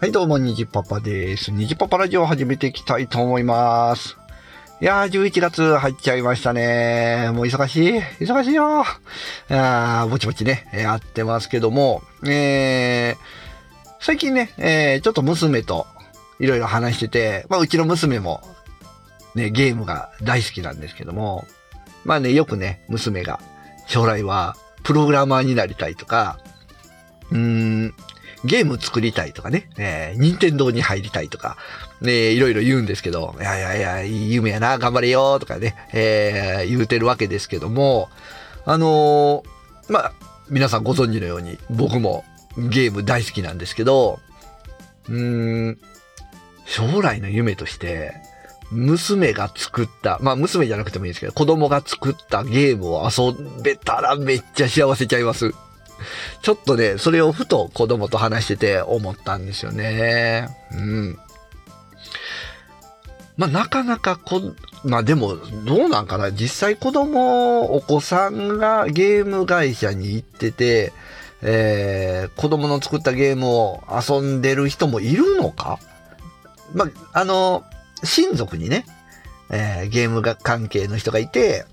はい、どうも、にじパパです。にじパパラジオを始めていきたいと思います。いやー、11月入っちゃいましたね。もう忙しい？忙しいよあーぼちぼちね、やってますけども、えー、最近ね、えー、ちょっと娘といろいろ話してて、まあ、うちの娘も、ね、ゲームが大好きなんですけども、まあね、よくね、娘が、将来は、プログラマーになりたいとか、うーん、ゲーム作りたいとかね、えー、任天堂に入りたいとか、ね、いろいろ言うんですけど、いやいやいや、いい夢やな、頑張れよ、とかね、えー、言うてるわけですけども、あのーまあ、皆さんご存知のように、僕もゲーム大好きなんですけど、うーん、将来の夢として、娘が作った、まあ娘じゃなくてもいいんですけど、子供が作ったゲームを遊べたらめっちゃ幸せちゃいます。ちょっとね、それをふと子供と話してて思ったんですよね。うん。まあ、なかなかこ、まあでも、どうなんかな実際子供、お子さんがゲーム会社に行ってて、えー、子供の作ったゲームを遊んでる人もいるのか？まあ、あの、親族にね、えーゲームが関係の人がいて、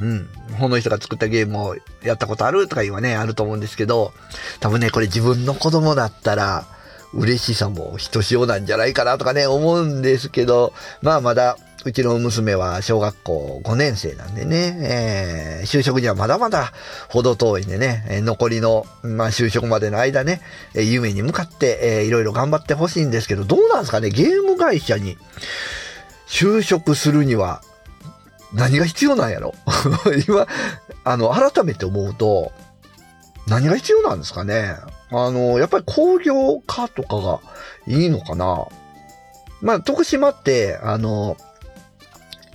うん。この人が作ったゲームをやったことあるとかいうね、あると思うんですけど、多分ね、これ自分の子供だったら、嬉しさもひとしおなんじゃないかなとかね、思うんですけど、まあまだ、うちの娘は小学校5年生なんでね、えー就職にはまだまだ程遠いんでね、えー残りの、まあ就職までの間ね、えー夢に向かって、えーいろいろ頑張ってほしいんですけど、どうなんですかね、ゲーム会社に就職するには何が必要なんやろ？今、あの、改めて思うと、何が必要なんですかね？あの、やっぱり工業科とかがいいのかな？まあ、徳島って、あの、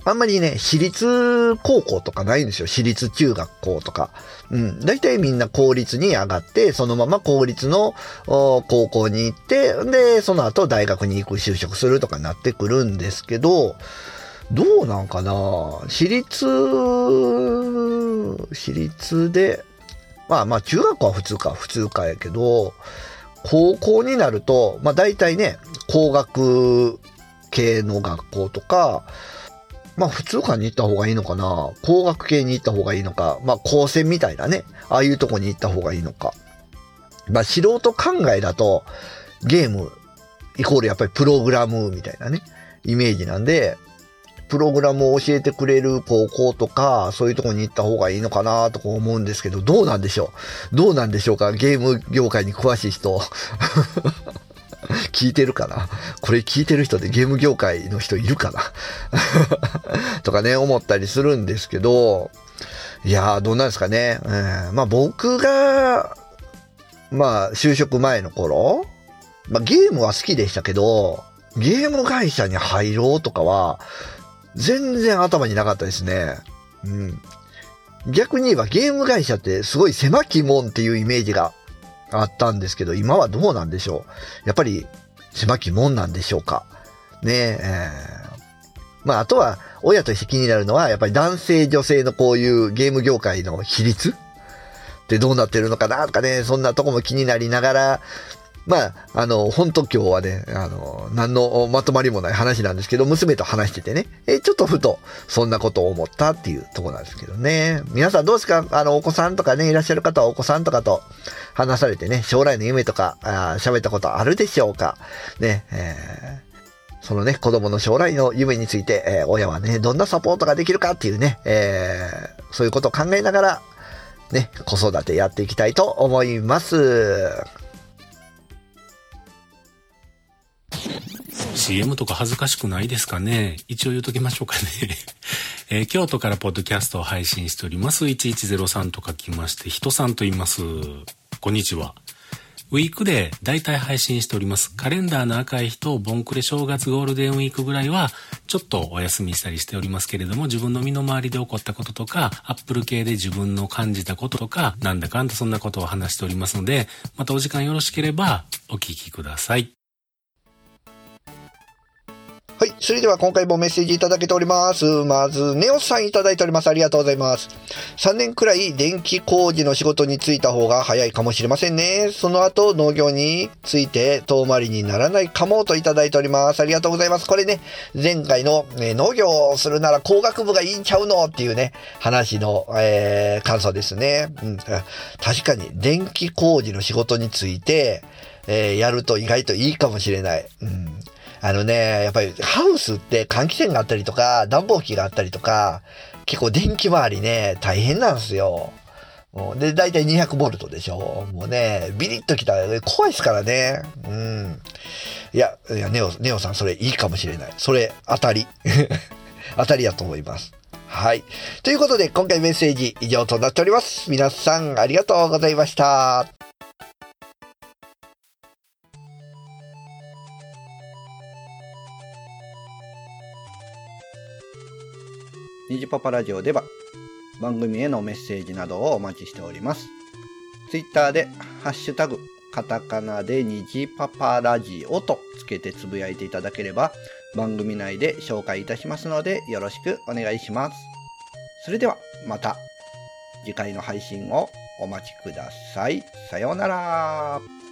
あんまりね、私立高校とかないんですよ。私立中学校とか。うん。大体みんな公立に上がって、そのまま公立の高校に行って、で、その後大学に行く就職するとかなってくるんですけど、どうなんかな？私立、私立で、まあまあ中学校は普通か、普通かやけど、高校になると、まあ大体ね、工学系の学校とか、まあ普通科に行った方がいいのかな？工学系に行った方がいいのか、まあ高専みたいなね、ああいうとこに行った方がいいのか？まあ素人考えだと、ゲームイコールやっぱりプログラムみたいなね、イメージなんで、プログラムを教えてくれる高校とか、そういうとこに行った方がいいのかなとか思うんですけど、どうなんでしょう？どうなんでしょうか？ゲーム業界に詳しい人。聞いてるかな？これ聞いてる人でゲーム業界の人いるかな？とかね、思ったりするんですけど、いやー、どうなんですかね？えーまあ僕が、まあ就職前の頃、まあゲームは好きでしたけど、ゲーム会社に入ろうとかは、全然頭になかったですね。うん。逆に言えばゲーム会社ってすごい狭き門っていうイメージがあったんですけど、今はどうなんでしょう。やっぱり狭き門なんでしょうか。ねえ。えーまあ、あとは、親として気になるのは、やっぱり男性、女性のこういうゲーム業界の比率ってどうなってるのかなとかね、そんなとこも気になりながら、まあ、あの、本当今日はね、あの、何のまとまりもない話なんですけど、娘と話しててね、え、ちょっとふと、そんなことを思ったっていうとこなんですけどね。皆さんどうですか？あの、お子さんとかね、いらっしゃる方はお子さんとかと話されてね、将来の夢とか、喋ったことあるでしょうか？ね、えーそのね、子供の将来の夢について、えー親はね、どんなサポートができるかっていうね、えーそういうことを考えながら、ね、子育てやっていきたいと思います。CM とか恥ずかしくないですかね？一応言うときましょうかね。えー京都からポッドキャストを配信しております。1103と書きまして、人さんと言います。こんにちは。ウィークで大体配信しております。カレンダーの赤い日とボンクレ正月ゴールデンウィークぐらいはちょっとお休みしたりしておりますけれども自分の身の回りで起こったこととかアップル系で自分の感じたこととかなんだかんだそんなことを話しておりますのでまたお時間よろしければお聞きください。それでは今回もメッセージいただけております。まず、ネオさんいただいております。ありがとうございます。3年くらい電気工事の仕事に就いた方が早いかもしれませんね。その後、農業について遠回りにならないかもといただいております。ありがとうございます。これね、前回の、え農業をするなら工学部がいいんちゃうの？っていうね、話の、えー感想ですね。うん、確かに電気工事の仕事について、えーやると意外といいかもしれない。うんあのね、やっぱりハウスって換気扇があったりとか、暖房機があったりとか、結構電気周りね、大変なんですよ。で、だいたい200ボルトでしょ。もうね、ビリッときたら怖いですからね。うん。いや、いや、ネオ、ネオさんそれいいかもしれない。それ当たり。当たりだと思います。はい。ということで、今回メッセージ以上となっております。皆さんありがとうございました。ニジパパラジオでは番組へのメッセージなどをお待ちしております。ツイッターでハッシュタグカタカナでニジパパラジオとつけてつぶやいていただければ番組内で紹介いたしますのでよろしくお願いします。それではまた次回の配信をお待ちください。さようなら。